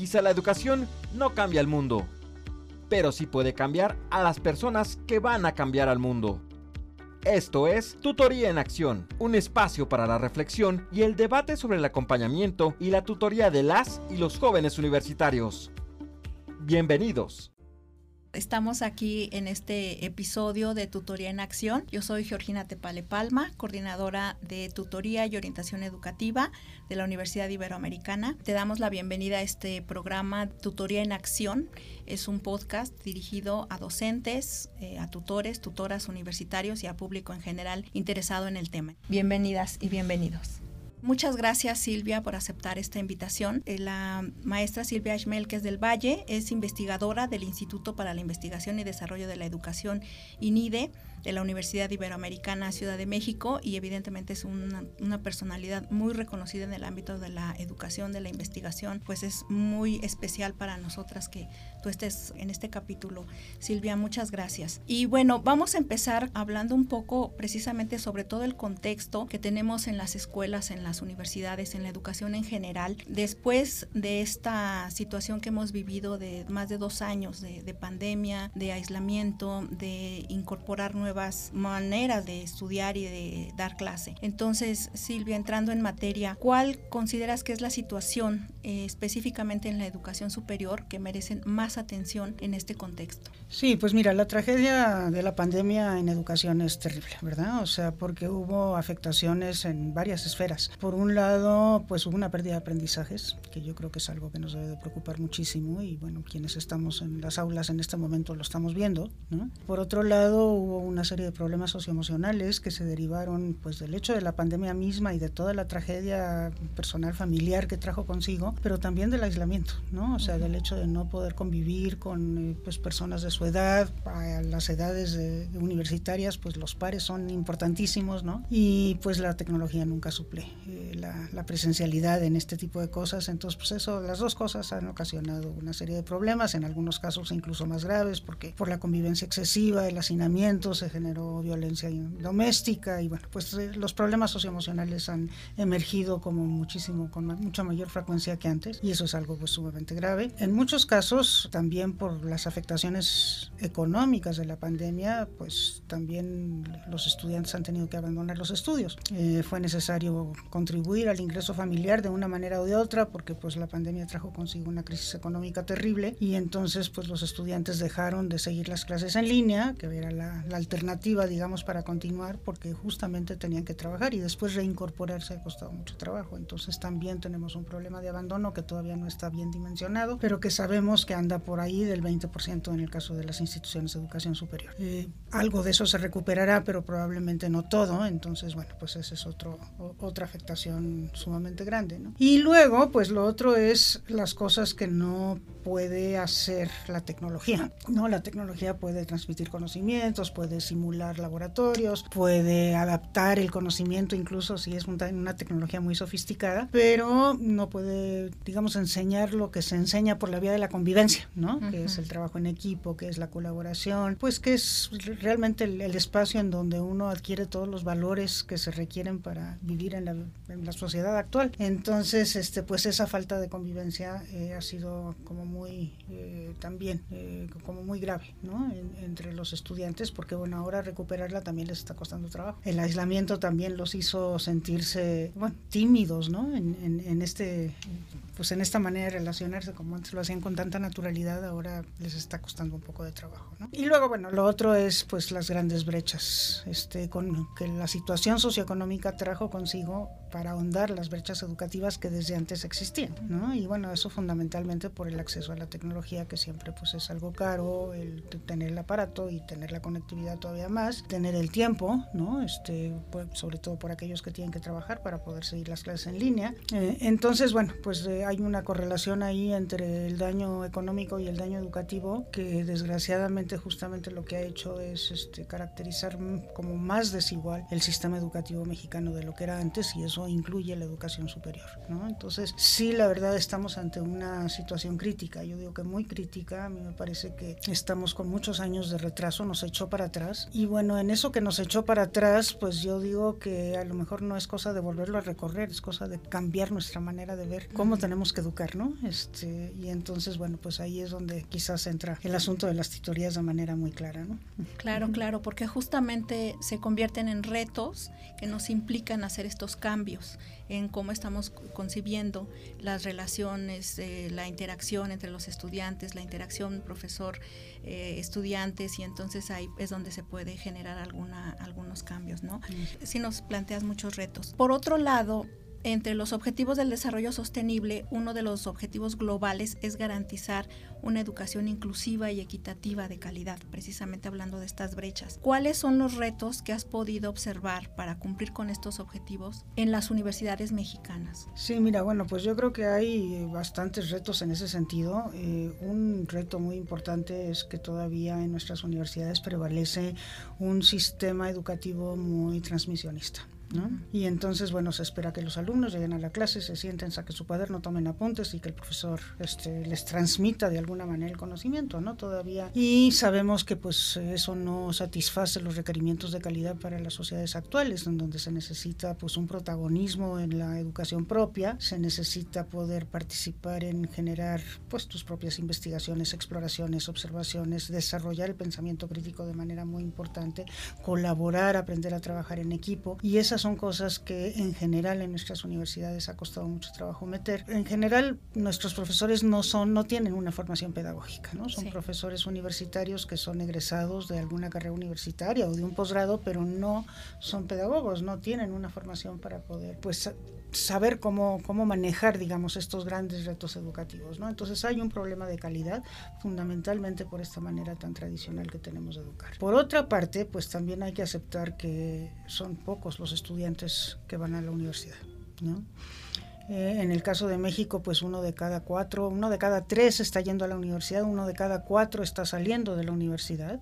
Quizá la educación no cambia el mundo, pero sí puede cambiar a las personas que van a cambiar al mundo. Esto es Tutoría en Acción, un espacio para la reflexión y el debate sobre el acompañamiento y la tutoría de las y los jóvenes universitarios. Bienvenidos. Estamos aquí en este episodio de Tutoría en Acción. Yo soy Georgina Tepale Palma, coordinadora de Tutoría y Orientación Educativa de la Universidad Iberoamericana. Te damos la bienvenida a este programa Tutoría en Acción. Es un podcast dirigido a docentes, eh, a tutores, tutoras universitarios y a público en general interesado en el tema. Bienvenidas y bienvenidos. Muchas gracias Silvia por aceptar esta invitación. Eh, la maestra Silvia que es del Valle, es investigadora del Instituto para la Investigación y Desarrollo de la Educación, INIDE, de la Universidad Iberoamericana Ciudad de México y evidentemente es una, una, personalidad muy reconocida en el ámbito de la educación, de la investigación, pues es muy especial para nosotras que tú estés en este capítulo. Silvia, muchas gracias. Y bueno, vamos a empezar hablando un poco precisamente sobre todo el contexto que tenemos en las escuelas, en las universidades, en la educación en general, después de esta situación que hemos vivido de más de dos años de, de pandemia, de aislamiento, de incorporar nuevas nuevas maneras de estudiar y de dar clase. Entonces, Silvia, entrando en materia, ¿cuál consideras que es la situación eh, específicamente en la educación superior que merecen más atención en este contexto? Sí, pues mira, la tragedia de la pandemia en educación es terrible, ¿verdad? O sea, porque hubo afectaciones en varias esferas. Por un lado, pues hubo una pérdida de aprendizajes, que yo creo que es algo que nos debe de preocupar muchísimo y bueno, quienes estamos en las aulas en este momento lo estamos viendo. Por otro lado, hubo una una serie de problemas socioemocionales que se derivaron pues del hecho de la pandemia misma y de toda la tragedia personal familiar que trajo consigo, pero también del aislamiento, ¿no? O sea, del hecho de no poder convivir con eh, pues personas de su edad, a las edades universitarias, pues los pares son importantísimos, ¿no? Y pues la tecnología nunca suple eh, la, la, presencialidad en este tipo de cosas, entonces pues eso, las dos cosas han ocasionado una serie de problemas, en algunos casos incluso más graves, porque por la convivencia excesiva, el hacinamiento, se generó violencia doméstica y bueno, pues eh, los problemas socioemocionales han emergido como muchísimo, con mucha mayor frecuencia que antes y eso es algo pues sumamente grave. En muchos casos también por las afectaciones económicas de la pandemia, pues también los estudiantes han tenido que abandonar los estudios. Eh, fue necesario contribuir al ingreso familiar de una manera o de otra porque pues la pandemia trajo consigo una crisis económica terrible y entonces pues los estudiantes dejaron de seguir las clases en línea, que era la, la alternativa digamos, para continuar, porque justamente tenían que trabajar y después reincorporarse ha costado mucho trabajo. Entonces también tenemos un problema de abandono que todavía no está bien dimensionado, pero que sabemos que anda por ahí del 20% en el caso de las instituciones de educación superior. Eh, algo de eso se recuperará, pero probablemente no todo. Entonces, bueno, pues esa es otro, otra afectación sumamente grande. ¿no? Y luego, pues lo otro es las cosas que no puede hacer la tecnología. ¿no? La tecnología puede transmitir conocimientos, puede simular laboratorios, puede adaptar el conocimiento incluso si es una tecnología muy sofisticada, pero no puede, digamos, enseñar lo que se enseña por la vía de la convivencia, ¿no? Que es el trabajo en equipo, que es la colaboración, pues que es realmente el, espacio en donde uno adquiere todos los valores que se requieren para vivir en la, sociedad actual. Entonces, este, pues esa falta de convivencia eh, ha sido como muy, eh, también, eh, como muy grave, ¿no? entre los estudiantes, porque bueno, ahora recuperarla también les está costando trabajo. El aislamiento también los hizo sentirse, bueno, tímidos, ¿no? En, en, este, pues en esta manera de relacionarse, como antes lo hacían con tanta naturalidad, ahora les está costando un poco de trabajo, ¿no? Y luego, bueno, lo otro es, pues, las grandes brechas, este, con que la situación socioeconómica trajo consigo para ahondar las brechas educativas que desde antes existían, ¿no? Y bueno, eso fundamentalmente por el acceso a la tecnología, que siempre, pues, es algo caro, el tener el aparato y tener la conectividad todavía más, tener el tiempo, ¿no? Este, pues, sobre todo por aquellos que tienen que trabajar para poder seguir las clases en línea. Eh, entonces, bueno, pues eh, hay una correlación ahí entre el daño económico y el daño educativo que desgraciadamente justamente lo que ha hecho es este, caracterizar como más desigual el sistema educativo mexicano de lo que era antes y eso incluye la educación superior, ¿no? Entonces, sí, la verdad estamos ante una situación crítica crítica, yo digo que muy crítica, a mí me parece que estamos con muchos años de retraso, nos echó para atrás y bueno, en eso que nos echó para atrás, pues yo digo que a lo mejor no es cosa de volverlo a recorrer, es cosa de cambiar nuestra manera de ver cómo tenemos que educar, ¿no? Este, y entonces, bueno, pues ahí es donde quizás entra el asunto de las tutorías de manera muy clara, ¿no? Claro, claro, porque justamente se convierten en retos que nos implican hacer estos cambios en cómo estamos concibiendo las relaciones, eh, la interacción entre los estudiantes, la interacción profesor-estudiantes, y entonces ahí es donde se puede generar alguna, algunos cambios, ¿no? Si nos planteas muchos retos. Por otro lado, entre los objetivos del desarrollo sostenible, uno de los objetivos globales es garantizar una educación inclusiva y equitativa de calidad, precisamente hablando de estas brechas. ¿Cuáles son los retos que has podido observar para cumplir con estos objetivos en las universidades mexicanas? Sí, mira, bueno, pues yo creo que hay bastantes retos en ese sentido. Eh, un reto muy importante es que todavía en nuestras universidades prevalece un sistema educativo muy transmisionista. Y entonces, bueno, se espera que los alumnos lleguen a la clase, se sienten, saquen su cuaderno, tomen apuntes y que el profesor este, les transmita de alguna manera el conocimiento, ¿no? Todavía. Y sabemos que pues eso no satisface los requerimientos de calidad para las sociedades actuales, en donde se necesita pues un protagonismo en la educación propia, se necesita poder participar en generar pues tus propias investigaciones, exploraciones, observaciones, desarrollar el pensamiento crítico de manera muy importante, colaborar, aprender a trabajar en equipo y esas son cosas que en general en nuestras universidades ha costado mucho trabajo meter. En general, nuestros profesores no son, no tienen una formación pedagógica, ¿no? Son profesores universitarios que son egresados de alguna carrera universitaria o de un posgrado, pero no son pedagogos, no tienen una formación para poder, pues saber cómo, cómo manejar, digamos, estos grandes retos educativos, ¿no? Entonces hay un problema de calidad fundamentalmente por esta manera tan tradicional que tenemos de educar. Por otra parte, pues también hay que aceptar que son pocos los estudiantes que van a la universidad, ¿no? Eh, en el caso de México, pues uno de cada cuatro, uno de cada tres está yendo a la universidad, uno de cada cuatro está saliendo de la universidad.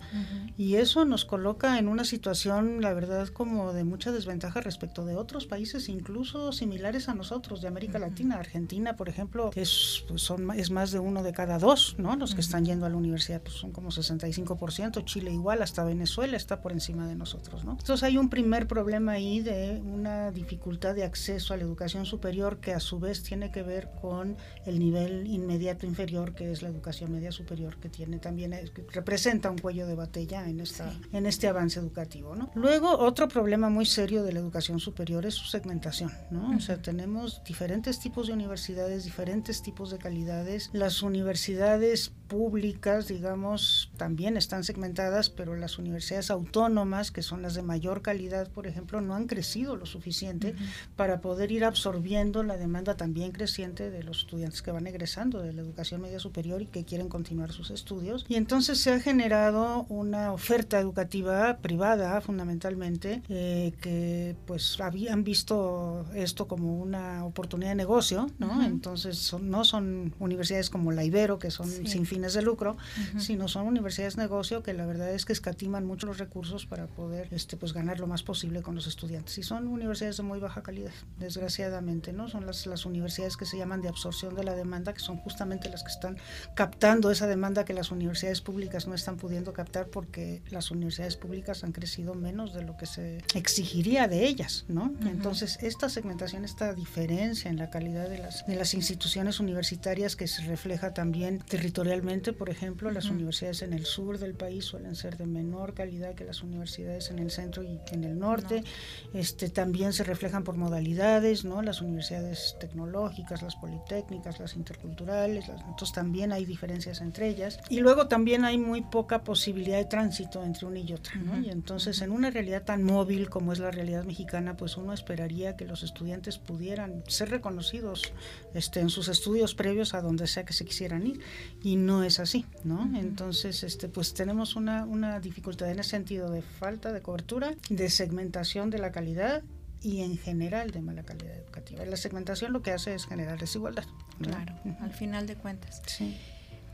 Y eso nos coloca en una situación, la verdad, como de mucha desventaja respecto de otros países, incluso similares a nosotros, de América Latina. Argentina, por ejemplo, es, pues son, es más de uno de cada dos, ¿no? Los que están yendo a la universidad, pues son como 65%. Chile igual, hasta Venezuela está por encima de nosotros, ¿no? Entonces hay un primer problema ahí de una dificultad de acceso a la educación superior que a su vez tiene que ver con el nivel inmediato inferior, que es la educación media superior, que tiene también, representa un cuello de batalla en, esta, en este avance educativo. ¿no? Luego, otro problema muy serio de la educación superior es su segmentación. ¿no? O sea, tenemos diferentes tipos de universidades, diferentes tipos de calidades. Las universidades públicas, digamos, también están segmentadas, pero las universidades autónomas, que son las de mayor calidad, por ejemplo, no han crecido lo suficiente para poder ir absorbiendo la demanda también creciente de los estudiantes que van egresando de la educación media superior y que quieren continuar sus estudios. Y entonces se ha generado una oferta educativa privada, fundamentalmente, eh, que pues habían visto esto como una oportunidad de negocio, ¿no? Entonces no son universidades como la Ibero, que son sin fin de lucro, sino son universidades negocio que la verdad es que escatiman mucho los recursos para poder este, pues, ganar lo más posible con los estudiantes. Y son universidades de muy baja calidad, desgraciadamente, ¿no? Son las, las universidades que se llaman de absorción de la demanda, que son justamente las que están captando esa demanda que las universidades públicas no están pudiendo captar porque las universidades públicas han crecido menos de lo que se exigiría de ellas, ¿no? Entonces, esta segmentación, esta diferencia en la calidad de las, de las instituciones universitarias que se refleja también territorialmente por ejemplo, las universidades en el sur del país suelen ser de menor calidad que las universidades en el centro y en el norte. Este, también se reflejan por modalidades, ¿no? Las universidades tecnológicas, las politécnicas, las interculturales, entonces también hay diferencias entre ellas. Y luego también hay muy poca posibilidad de tránsito entre una y otra, ¿no? Y entonces en una realidad tan móvil como es la realidad mexicana, pues uno esperaría que los estudiantes pudieran ser reconocidos este, en sus estudios previos a donde sea que se quisieran ir y no es así, ¿no? Entonces, este, pues tenemos una, una dificultad en el sentido de falta de cobertura, de segmentación de la calidad y en general de mala calidad educativa. La segmentación lo que hace es generar desigualdad. Claro, al final de cuentas. Sí.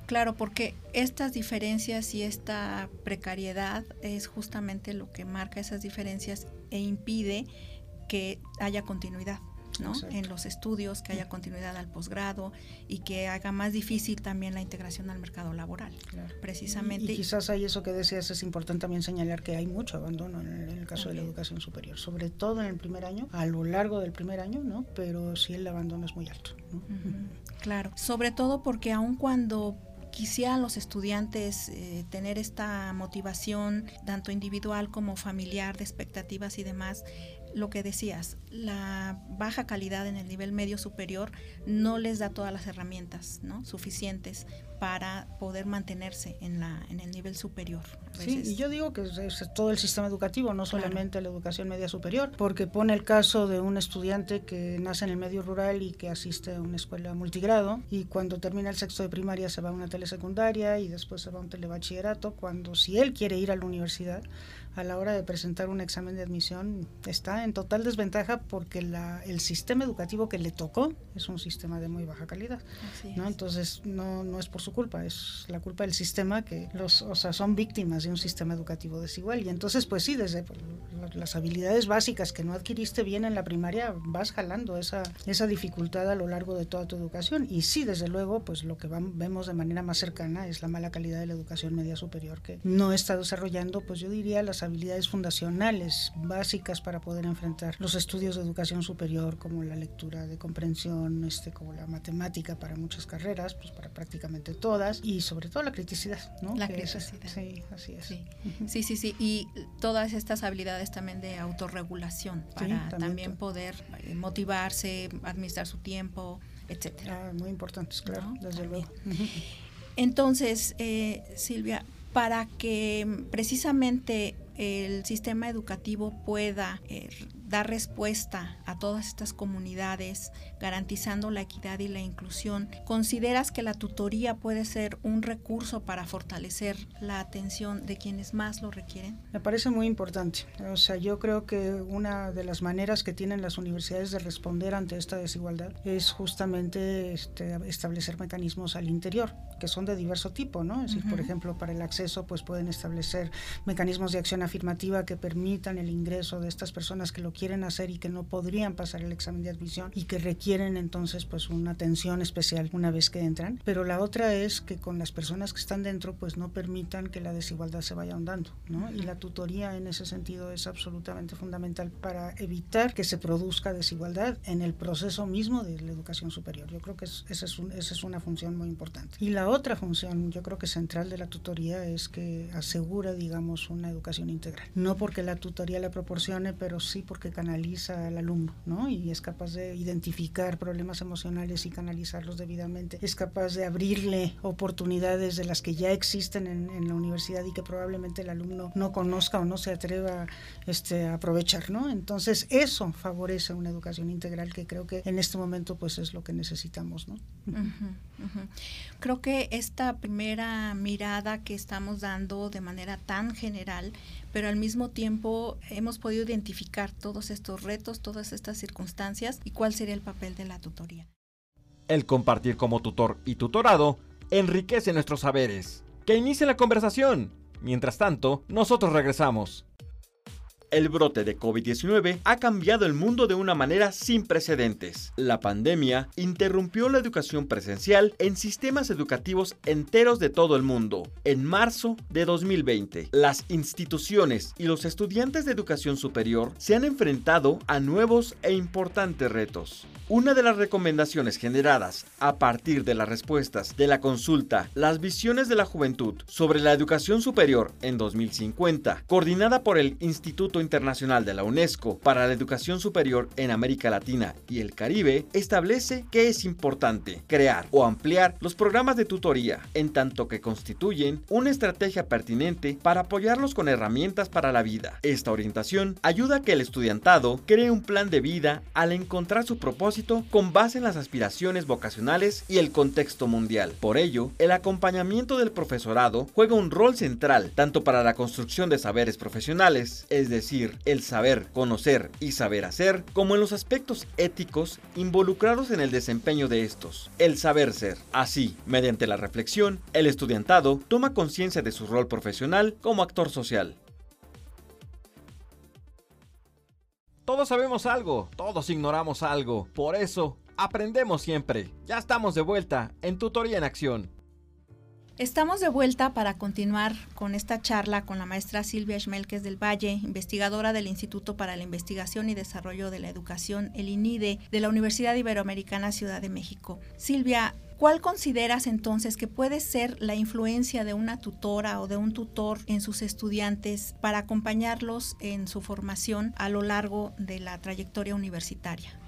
Claro, porque estas diferencias y esta precariedad es justamente lo que marca esas diferencias e impide que haya continuidad ¿no? en los estudios, que haya continuidad al posgrado y que haga más difícil también la integración al mercado laboral. Precisamente. Y, quizás ahí eso que decías es importante también señalar que hay mucho abandono en el, caso de la educación superior, sobre todo en el primer año, a lo largo del primer año, ¿no? Pero sí el abandono es muy alto. Claro, sobre todo porque aun cuando quisieran los estudiantes eh, tener esta motivación, tanto individual como familiar, de expectativas y demás, lo que decías, la baja calidad en el nivel medio superior no les da todas las herramientas ¿no? suficientes para poder mantenerse en, la, en el nivel superior. Sí, y yo digo que es, todo el sistema educativo, no solamente la educación media superior, porque pone el caso de un estudiante que nace en el medio rural y que asiste a una escuela multigrado y cuando termina el sexto de primaria se va a una telesecundaria y después se va a un telebachillerato, cuando si él quiere ir a la universidad, a la hora de presentar un examen de admisión está en total desventaja porque la, el sistema educativo que le tocó es un sistema de muy baja calidad. ¿no? Entonces no, no es por su culpa, es la culpa del sistema que los, o sea, son víctimas de un sistema educativo desigual. Y entonces, pues sí, desde las habilidades básicas que no adquiriste bien en la primaria, vas jalando esa, esa dificultad a lo largo de toda tu educación. Y sí, desde luego, pues lo que vemos de manera más cercana es la mala calidad de la educación media superior, que no está desarrollando, pues yo diría, las habilidades fundacionales básicas para poder enfrentar los estudios de educación superior, como la lectura de comprensión, este, como la matemática para muchas carreras, pues para prácticamente todas, y sobre todo la criticidad, ¿no? La criticidad. sí, así es. Sí. sí, sí, sí, y todas estas habilidades también de autorregulación, para también, poder eh, motivarse, administrar su tiempo, etcétera. Ah, muy importantes, claro, desde luego. Entonces, eh, Silvia, para que precisamente el sistema educativo pueda eh, dar respuesta a todas estas comunidades, garantizando la equidad y la inclusión, ¿consideras que la tutoría puede ser un recurso para fortalecer la atención de quienes más lo requieren? Me parece muy importante. O sea, yo creo que una de las maneras que tienen las universidades de responder ante esta desigualdad es justamente este, establecer mecanismos al interior, que son de diverso tipo, ¿no? Es decir, por ejemplo, para el acceso, pues pueden establecer mecanismos de acción afirmativa que permitan el ingreso de estas personas que lo quieren hacer y que no podrían pasar el examen de admisión y que requieren entonces pues una atención especial una vez que entran. Pero la otra es que con las personas que están dentro pues no permitan que la desigualdad se vaya ahondando, ¿no? Y la tutoría en ese sentido es absolutamente fundamental para evitar que se produzca desigualdad en el proceso mismo de la educación superior. Yo creo que esa, es esa es una función muy importante. Y la otra función, yo creo que central de la tutoría es que asegura, digamos, una educación integral. No porque la tutoría la proporcione, pero sí porque canaliza al alumno, ¿no? Y es capaz de identificar problemas emocionales y canalizarlos debidamente. Es capaz de abrirle oportunidades de las que ya existen en, la universidad y que probablemente el alumno no conozca o no se atreva este, a aprovechar, ¿no? Entonces eso favorece una educación integral que creo que en este momento pues es lo que necesitamos, ¿no? Creo que esta primera mirada que estamos dando de manera tan general pero al mismo tiempo hemos podido identificar todos estos retos, todas estas circunstancias y cuál sería el papel de la tutoría. El compartir como tutor y tutorado enriquece nuestros saberes. Que inicie la conversación. Mientras tanto, nosotros regresamos. El brote de COVID-19 ha cambiado el mundo de una manera sin precedentes. La pandemia interrumpió la educación presencial en sistemas educativos enteros de todo el mundo. En marzo de 2020, las instituciones y los estudiantes de educación superior se han enfrentado a nuevos e importantes retos. Una de las recomendaciones generadas a partir de las respuestas de la consulta Las visiones de la juventud sobre la educación superior en 2050, coordinada por el Instituto Internacional de la UNESCO para la Educación Superior en América Latina y el Caribe establece que es importante crear o ampliar los programas de tutoría, en tanto que constituyen una estrategia pertinente para apoyarlos con herramientas para la vida. Esta orientación ayuda a que el estudiantado cree un plan de vida al encontrar su propósito con base en las aspiraciones vocacionales y el contexto mundial. Por ello, el acompañamiento del profesorado juega un rol central tanto para la construcción de saberes profesionales, es decir, el saber, conocer y saber hacer, como en los aspectos éticos involucrados en el desempeño de estos, el saber ser. Así, mediante la reflexión, el estudiantado toma conciencia de su rol profesional como actor social. Todos sabemos algo, todos ignoramos algo. Por eso, aprendemos siempre. Ya estamos de vuelta en Tutoría en Acción. Estamos de vuelta para continuar con esta charla con la maestra Silvia Schmelkes del Valle, investigadora del Instituto para la Investigación y Desarrollo de la Educación, el INIDE, de la Universidad Iberoamericana Ciudad de México. Silvia, ¿Cuál consideras entonces que puede ser la influencia de una tutora o de un tutor en sus estudiantes para acompañarlos en su formación a lo largo de la trayectoria universitaria?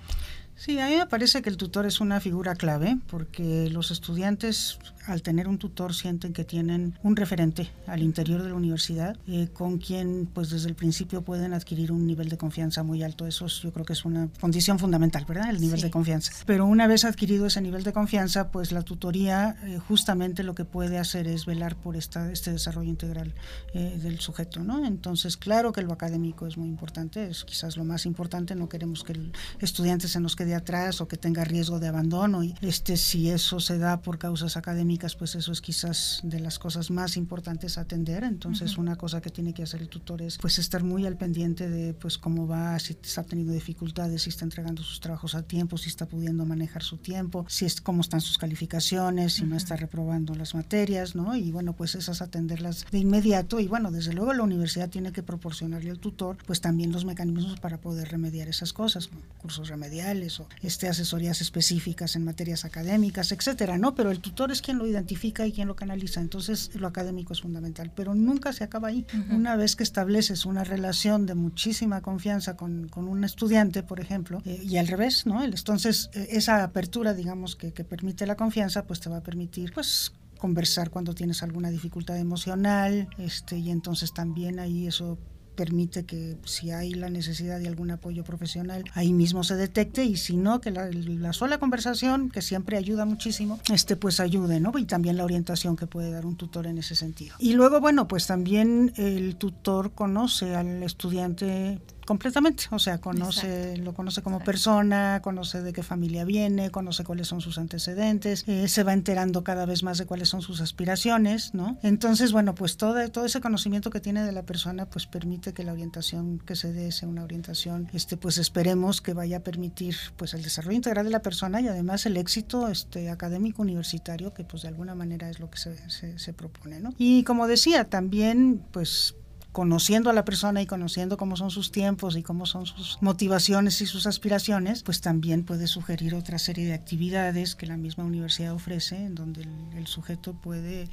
Sí, a mí me parece que el tutor es una figura clave porque los estudiantes al tener un tutor sienten que tienen un referente al interior de la universidad eh, con quien pues desde el principio pueden adquirir un nivel de confianza muy alto. Eso yo creo que es una condición fundamental, ¿verdad? El nivel de confianza. Pero una vez adquirido ese nivel de confianza, pues la tutoría eh, justamente lo que puede hacer es velar por esta, este desarrollo integral eh, del sujeto, ¿no? Entonces, claro que lo académico es muy importante, es quizás lo más importante, no queremos que el estudiante se nos quede de atrás o que tenga riesgo de abandono. Y este, si eso se da por causas académicas, pues eso es quizás de las cosas más importantes a atender. Entonces, una cosa que tiene que hacer el tutor es pues estar muy al pendiente de pues cómo va, si está teniendo dificultades, si está entregando sus trabajos a tiempo, si está pudiendo manejar su tiempo, si es cómo están sus calificaciones, si no está reprobando las materias, ¿no? Y bueno, pues esas atenderlas de inmediato. Y bueno, desde luego la universidad tiene que proporcionarle al tutor pues también los mecanismos para poder remediar esas cosas, cursos remediales este, asesorías específicas en materias académicas, etcétera, ¿no? Pero el tutor es quien lo identifica y quien lo canaliza, entonces lo académico es fundamental, pero nunca se acaba ahí. Una vez que estableces una relación de muchísima confianza con, con un estudiante, por ejemplo, eh, y al revés, ¿no? Entonces, eh, esa apertura, digamos, que, que permite la confianza, pues te va a permitir, pues, conversar cuando tienes alguna dificultad emocional, este, y entonces también ahí eso permite que si hay la necesidad de algún apoyo profesional, ahí mismo se detecte y si no, que la, sola conversación, que siempre ayuda muchísimo, este pues ayude, ¿no? Y también la orientación que puede dar un tutor en ese sentido. Y luego, bueno, pues también el tutor conoce al estudiante completamente, o sea, conoce, lo conoce como persona, conoce de qué familia viene, conoce cuáles son sus antecedentes, eh, se va enterando cada vez más de cuáles son sus aspiraciones, ¿no? Entonces, bueno, pues todo, todo ese conocimiento que tiene de la persona, pues permite que la orientación que se dé sea una orientación, este, pues esperemos que vaya a permitir, pues el desarrollo integral de la persona y además el éxito, este, académico universitario, que pues de alguna manera es lo que se, se, se propone, ¿no? Y como decía, también, pues conociendo a la persona y conociendo cómo son sus tiempos y cómo son sus motivaciones y sus aspiraciones, pues también puede sugerir otra serie de actividades que la misma universidad ofrece, en donde el, sujeto puede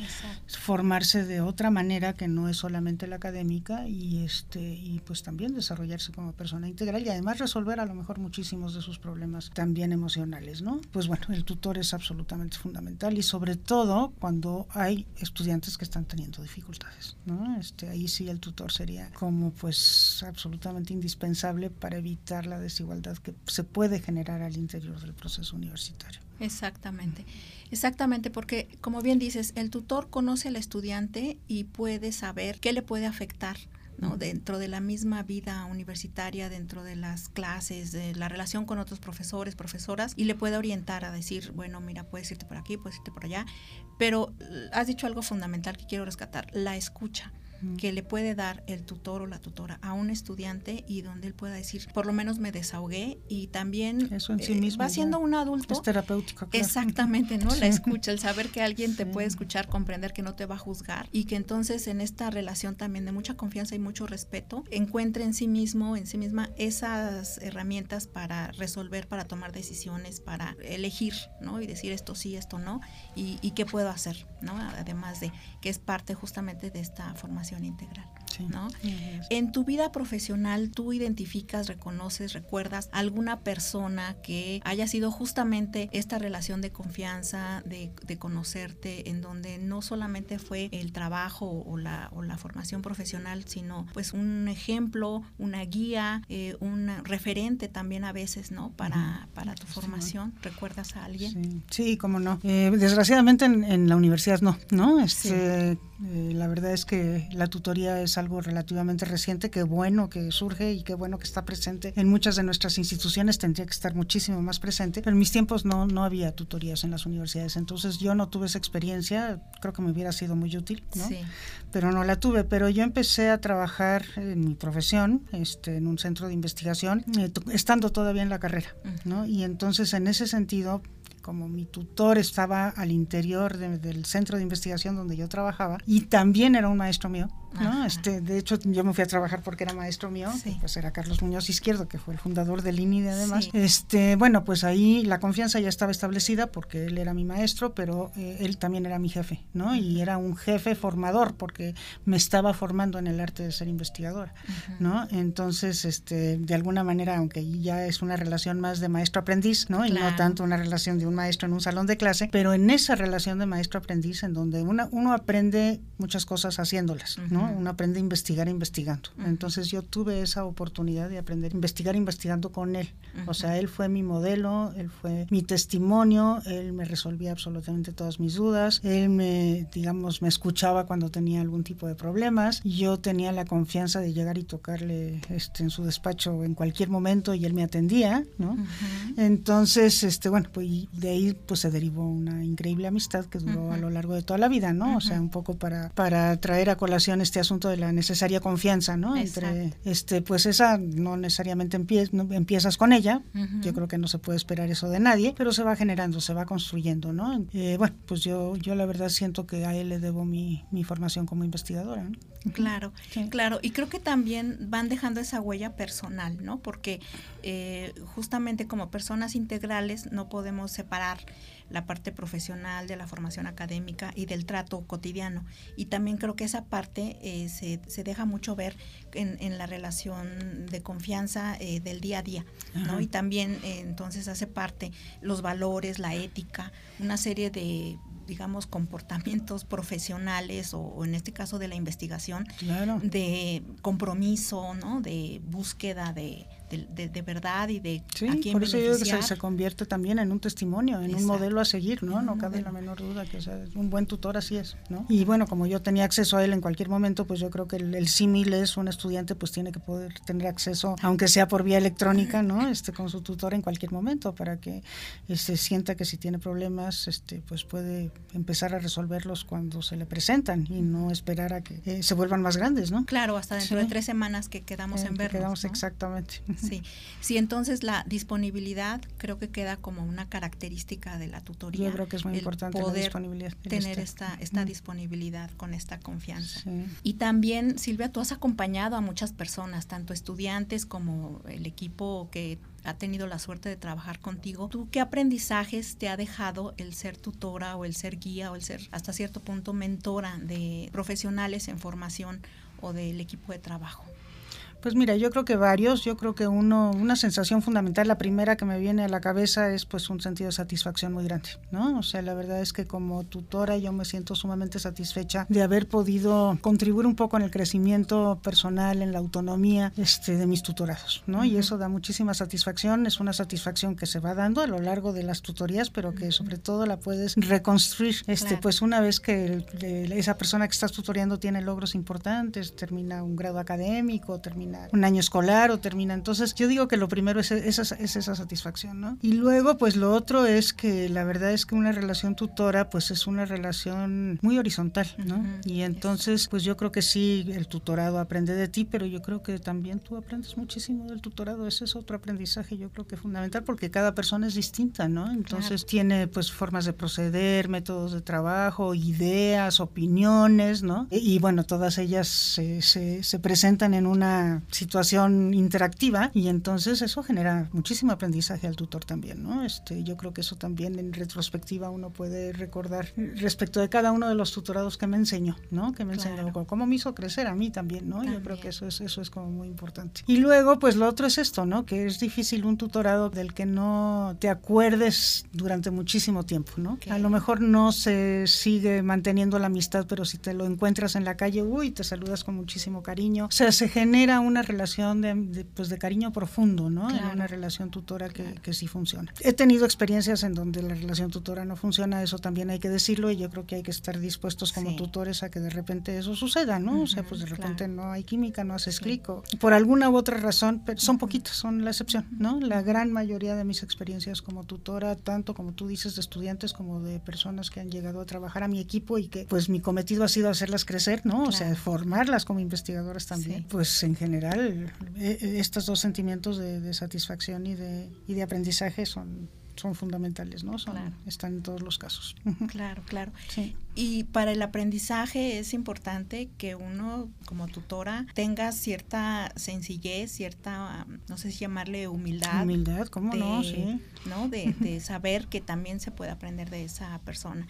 formarse de otra manera que no es solamente la académica y este y pues también desarrollarse como persona integral y además resolver a lo mejor muchísimos de sus problemas también emocionales, ¿no? Pues bueno, el tutor es absolutamente fundamental y sobre todo cuando hay estudiantes que están teniendo dificultades, ¿no? Este ahí sí el tutor sería como pues absolutamente indispensable para evitar la desigualdad que se puede generar al interior del proceso universitario. Exactamente, exactamente, porque como bien dices, el tutor conoce al estudiante y puede saber qué le puede afectar. ¿no? dentro de la misma vida universitaria, dentro de las clases, de la relación con otros profesores, profesoras, y le puede orientar a decir, bueno, mira, puedes irte por aquí, puedes irte por allá, pero has dicho algo fundamental que quiero rescatar, la escucha que le puede dar el tutor o la tutora a un estudiante y donde él pueda decir, por lo menos me desahogué y también Eso en sí eh, mismo, va siendo un adulto. Es terapéutico. Exactamente, ¿no? La escucha, el saber que alguien te puede escuchar, comprender que no te va a juzgar y que entonces en esta relación también de mucha confianza y mucho respeto, encuentre en sí mismo, en sí misma, esas herramientas para resolver, para tomar decisiones, para elegir, ¿no? Y decir esto sí, esto no, y, y qué puedo hacer, ¿no? Además de que es parte justamente de esta formación integral. ¿No? En tu vida profesional, ¿tú identificas, reconoces, recuerdas alguna persona que haya sido justamente esta relación de confianza, de, conocerte, en donde no solamente fue el trabajo o la, o la formación profesional, sino pues un ejemplo, una guía, eh, un referente también a veces, ¿no? Para, para tu formación. ¿Recuerdas a alguien? Sí, cómo no. Eh, desgraciadamente en, la universidad no, ¿no? Este, Eh, la verdad es que la tutoría es algo relativamente reciente, qué bueno que surge y qué bueno que está presente en muchas de nuestras instituciones, tendría que estar muchísimo más presente, pero en mis tiempos no, no había tutorías en las universidades, entonces yo no tuve esa experiencia, creo que me hubiera sido muy útil, ¿no? pero no la tuve, pero yo empecé a trabajar en mi profesión, este, en un centro de investigación, eh, estando todavía en la carrera, ¿no? y entonces en ese sentido como mi tutor estaba al interior del centro de investigación donde yo trabajaba y también era un maestro mío, ¿no? Este, de hecho, yo me fui a trabajar porque era maestro mío, pues era Carlos Muñoz Izquierdo, que fue el fundador del INIDE además. Este, bueno, pues ahí la confianza ya estaba establecida porque él era mi maestro, pero eh, él también era mi jefe, ¿no? Y era un jefe formador porque me estaba formando en el arte de ser investigadora, ¿no? Entonces, este, de alguna manera, aunque ya es una relación más de maestro-aprendiz, ¿no? Y no tanto una relación de un maestro en un salón de clase, pero en esa relación de maestro-aprendiz en donde una, uno aprende muchas cosas haciéndolas, ¿no? Uno aprende a investigar investigando. Entonces yo tuve esa oportunidad de aprender a investigar investigando con él. O sea, él fue mi modelo, él fue mi testimonio, él me resolvía absolutamente todas mis dudas, él me, digamos, me escuchaba cuando tenía algún tipo de problemas. Yo tenía la confianza de llegar y tocarle este, en su despacho en cualquier momento y él me atendía, ¿no? Entonces, este, bueno, pues de ahí pues se derivó una increíble amistad que duró a lo largo de toda la vida, ¿no? O sea, un poco para, para traer a colación este asunto de la necesaria confianza, ¿no? Entre, este, pues esa no necesariamente empiezas con ella, yo creo que no se puede esperar eso de nadie, pero se va generando, se va construyendo, ¿no? Eh, bueno, pues yo, yo la verdad siento que a él le debo mi, mi formación como investigadora. Claro, claro, y creo que también van dejando esa huella personal, ¿no? Porque eh, justamente como personas integrales no podemos separar la parte profesional, de la formación académica y del trato cotidiano. Y también creo que esa parte eh, se, se, deja mucho ver en, en la relación de confianza eh, del día a día, ¿no? Y también eh, entonces hace parte los valores, la ética, una serie de digamos, comportamientos profesionales o, en este caso de la investigación, de compromiso, ¿no? De búsqueda de, de, verdad y de sí, por eso yo que se, convierte también en un testimonio, en un modelo a seguir, ¿no? No cabe la menor duda que sea, un buen tutor así es, ¿no? Y bueno, como yo tenía acceso a él en cualquier momento, pues yo creo que el, símil es un estudiante pues tiene que poder tener acceso, aunque sea por vía electrónica, ¿no? Este con su tutor en cualquier momento para que se este, sienta que si tiene problemas, este pues puede empezar a resolverlos cuando se le presentan y no esperar a que eh, se vuelvan más grandes, ¿no? Claro, hasta dentro de tres semanas que quedamos eh, en verlos. Quedamos exactamente. Sí, sí, entonces la disponibilidad creo que queda como una característica de la tutoría. Yo creo que es muy importante poder la disponibilidad. Tener esta, esta disponibilidad con esta confianza. Y también, Silvia, tú has acompañado a muchas personas, tanto estudiantes como el equipo que ha tenido la suerte de trabajar contigo. ¿Tú qué aprendizajes te ha dejado el ser tutora o el ser guía o el ser hasta cierto punto mentora de profesionales en formación o del equipo de trabajo? Pues mira, yo creo que varios, yo creo que uno, una sensación fundamental, la primera que me viene a la cabeza es pues un sentido de satisfacción muy grande, ¿no? O sea, la verdad es que como tutora yo me siento sumamente satisfecha de haber podido contribuir un poco en el crecimiento personal, en la autonomía este, de mis tutorados, ¿no? Y eso da muchísima satisfacción, es una satisfacción que se va dando a lo largo de las tutorías, pero que sobre todo la puedes reconstruir, este, pues una vez que esa persona que estás tutoreando tiene logros importantes, termina un grado académico, termina un año escolar o termina. Entonces yo digo que lo primero es esa, es esa satisfacción, ¿no? Y luego pues lo otro es que la verdad es que una relación tutora pues es una relación muy horizontal, ¿no? Y entonces pues yo creo que sí, el tutorado aprende de ti, pero yo creo que también tú aprendes muchísimo del tutorado. Ese es otro aprendizaje yo creo que fundamental porque cada persona es distinta, ¿no? Entonces tiene pues formas de proceder, métodos de trabajo, ideas, opiniones, ¿no? Y, bueno, todas ellas se, se, se presentan en una situación interactiva y entonces eso genera muchísimo aprendizaje al tutor también, ¿no? Este, yo creo que eso también en retrospectiva uno puede recordar respecto de cada uno de los tutorados que me enseñó, ¿no? Que me enseñó, cómo me hizo crecer a mí también, ¿no? Yo creo que eso es, eso es como muy importante. Y luego, pues lo otro es esto, ¿no? Que es difícil un tutorado del que no te acuerdes durante muchísimo tiempo, ¿no? A lo mejor no se sigue manteniendo la amistad, pero si te lo encuentras en la calle, uy, te saludas con muchísimo cariño. O sea, se genera un una relación de, pues de cariño profundo, ¿no? En una relación tutora que, que, sí funciona. He tenido experiencias en donde la relación tutora no funciona, eso también hay que decirlo y yo creo que hay que estar dispuestos como tutores a que de repente eso suceda, ¿no? o sea, pues de repente no hay química, no haces clic por alguna u otra razón, pero son poquitas, son la excepción, ¿no? La gran mayoría de mis experiencias como tutora, tanto como tú dices de estudiantes como de personas que han llegado a trabajar a mi equipo y que pues mi cometido ha sido hacerlas crecer, ¿no? O sea, formarlas como investigadoras también. Pues en general e, e, estos dos sentimientos de, de satisfacción y de, y de aprendizaje son son fundamentales, ¿no? Están en todos los casos. Claro, claro. Sí. Y para el aprendizaje es importante que uno como tutora tenga cierta sencillez, cierta, no sé si llamarle humildad. Humildad, ¿cómo no? Sí. ¿no? De, de, saber que también se puede aprender de esa persona.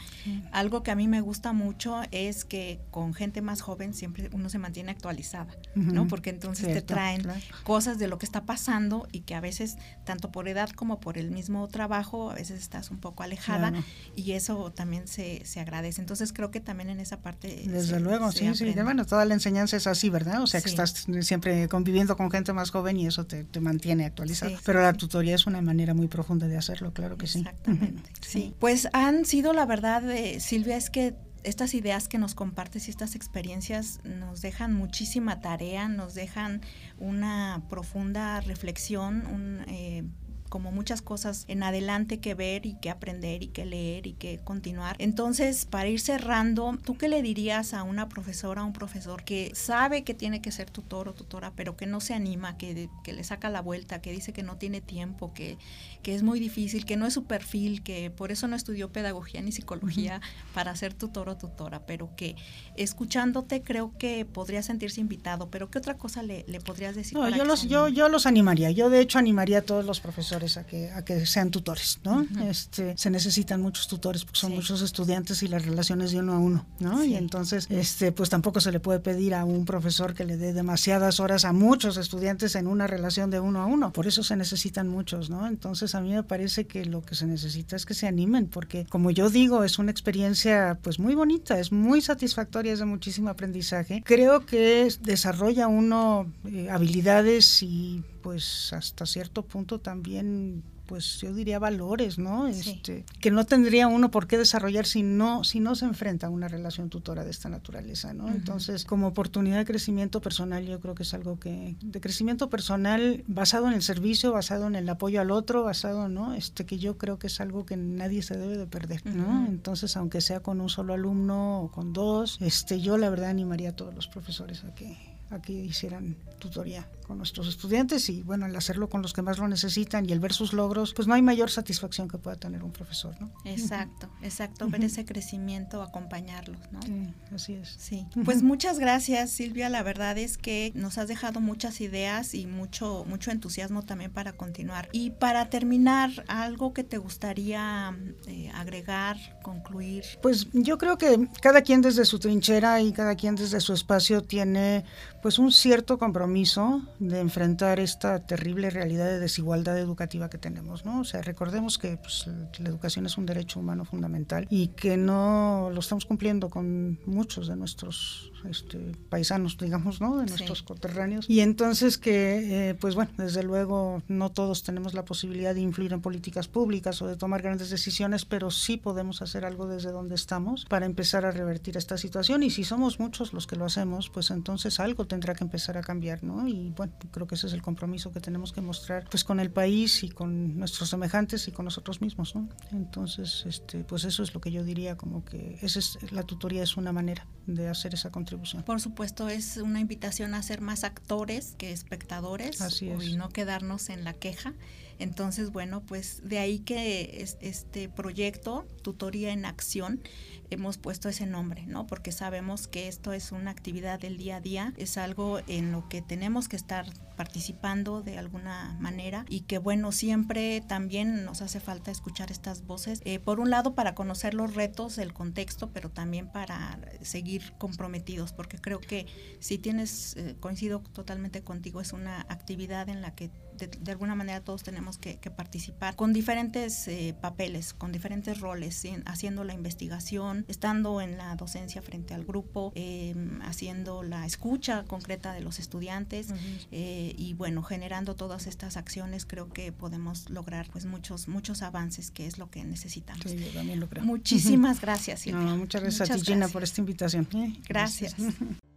Algo que a mí me gusta mucho es que con gente más joven siempre uno se mantiene actualizada, ¿no? Porque entonces te traen cosas de lo que está pasando y que a veces, tanto por edad como por el mismo trabajo, a veces estás un poco alejada y eso también se, se agradece. Entonces, entonces creo que también en esa parte... Desde luego, sí, sí. Bueno, toda la enseñanza es así, ¿verdad? O sea, que estás siempre conviviendo con gente más joven y eso te, mantiene actualizado. Pero la tutoría es una manera muy profunda de hacerlo, claro que sí. Exactamente, sí. Pues han sido, la verdad, de, Silvia, es que estas ideas que nos compartes y estas experiencias nos dejan muchísima tarea, nos dejan una profunda reflexión, un, eh, como muchas cosas en adelante que ver y que aprender y que leer y que continuar. Entonces, para ir cerrando, ¿tú qué le dirías a una profesora, a un profesor que sabe que tiene que ser tutor o tutora, pero que no se anima, que, que le saca la vuelta, que dice que no tiene tiempo, que, que es muy difícil, que no es su perfil, que por eso no estudió pedagogía ni psicología para ser tutor o tutora, pero que escuchándote creo que podría sentirse invitado, pero ¿qué otra cosa le, le podrías decir? No, yo, los, yo, yo los animaría, yo de hecho animaría a todos los profesores a que, a que sean tutores, ¿no? este, se necesitan muchos tutores porque son muchos estudiantes y las relaciones de uno a uno, ¿no? Y entonces, este, pues tampoco se le puede pedir a un profesor que le dé demasiadas horas a muchos estudiantes en una relación de uno a uno. Por eso se necesitan muchos, ¿no? Entonces a mí me parece que lo que se necesita es que se animen, porque como yo digo, es una experiencia pues muy bonita, es muy satisfactoria, es de muchísimo aprendizaje. Creo que desarrolla uno eh, habilidades y pues hasta cierto punto también pues yo diría valores, ¿no? Este, que no tendría uno por qué desarrollar si no, si no se enfrenta a una relación tutora de esta naturaleza, ¿no? Entonces, como oportunidad de crecimiento personal, yo creo que es algo que, de crecimiento personal basado en el servicio, basado en el apoyo al otro, basado, ¿no? Este, que yo creo que es algo que nadie se debe de perder, ¿no? Entonces, aunque sea con un solo alumno o con dos, este, yo la verdad animaría a todos los profesores a que, a que hicieran tutoría con nuestros estudiantes y bueno, el hacerlo con los que más lo necesitan y el ver sus logros, pues no hay mayor satisfacción que pueda tener un profesor, ¿no? Exacto, exacto, ver ese crecimiento, acompañarlos, ¿no? Sí, así es. Sí, pues muchas gracias Silvia, la verdad es que nos has dejado muchas ideas y mucho, mucho entusiasmo también para continuar. Y para terminar, algo que te gustaría eh, agregar, concluir. Pues yo creo que cada quien desde su trinchera y cada quien desde su espacio tiene pues un cierto compromiso de enfrentar esta terrible realidad de desigualdad educativa que tenemos, ¿no? O sea, recordemos que pues, la educación es un derecho humano fundamental y que no lo estamos cumpliendo con muchos de nuestros este, paisanos, digamos, ¿no? De nuestros coterráneos. Y entonces que, eh, pues bueno, desde luego no todos tenemos la posibilidad de influir en políticas públicas o de tomar grandes decisiones, pero sí podemos hacer algo desde donde estamos para empezar a revertir esta situación. Y si somos muchos los que lo hacemos, pues entonces algo tendrá que empezar a cambiar, ¿no? Y bueno, creo que ese es el compromiso que tenemos que mostrar, pues con el país y con nuestros semejantes y con nosotros mismos, ¿no? Entonces, este, pues eso es lo que yo diría, como que esa es, la tutoría es una manera de hacer esa contribución por supuesto, es una invitación a ser más actores que espectadores y no quedarnos en la queja. Entonces, bueno, pues de ahí que este proyecto, Tutoría en Acción, hemos puesto ese nombre, ¿no? Porque sabemos que esto es una actividad del día a día, es algo en lo que tenemos que estar participando de alguna manera y que bueno, siempre también nos hace falta escuchar estas voces, eh, por un lado para conocer los retos, el contexto, pero también para seguir comprometidos, porque creo que si tienes, eh, coincido totalmente contigo, es una actividad en la que de, alguna manera todos tenemos que, participar con diferentes eh, papeles, con diferentes roles, haciendo la investigación, estando en la docencia frente al grupo, em, haciendo la escucha concreta de los estudiantes eh, y bueno, generando todas estas acciones, creo que podemos lograr pues muchos, muchos avances, que es lo que necesitamos. Sí, yo también lo creo. Muchísimas gracias, muchas gracias a ti, Gina, por esta invitación. gracias.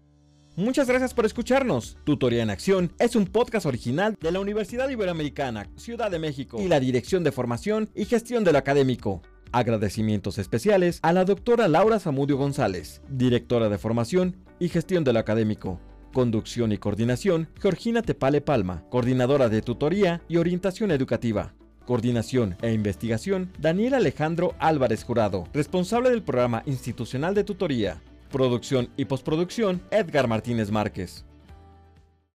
Muchas gracias por escucharnos. Tutoría en Acción es un podcast original de la Universidad Iberoamericana, Ciudad de México y la Dirección de Formación y Gestión del Académico. Agradecimientos especiales a la doctora Laura Zamudio González, directora de Formación y Gestión del Académico. Conducción y coordinación, Georgina Tepale Palma, coordinadora de tutoría y orientación educativa. Coordinación e investigación, Daniel Alejandro Álvarez Jurado, responsable del programa institucional de tutoría. Producción y postproducción, Edgar Martínez Márquez.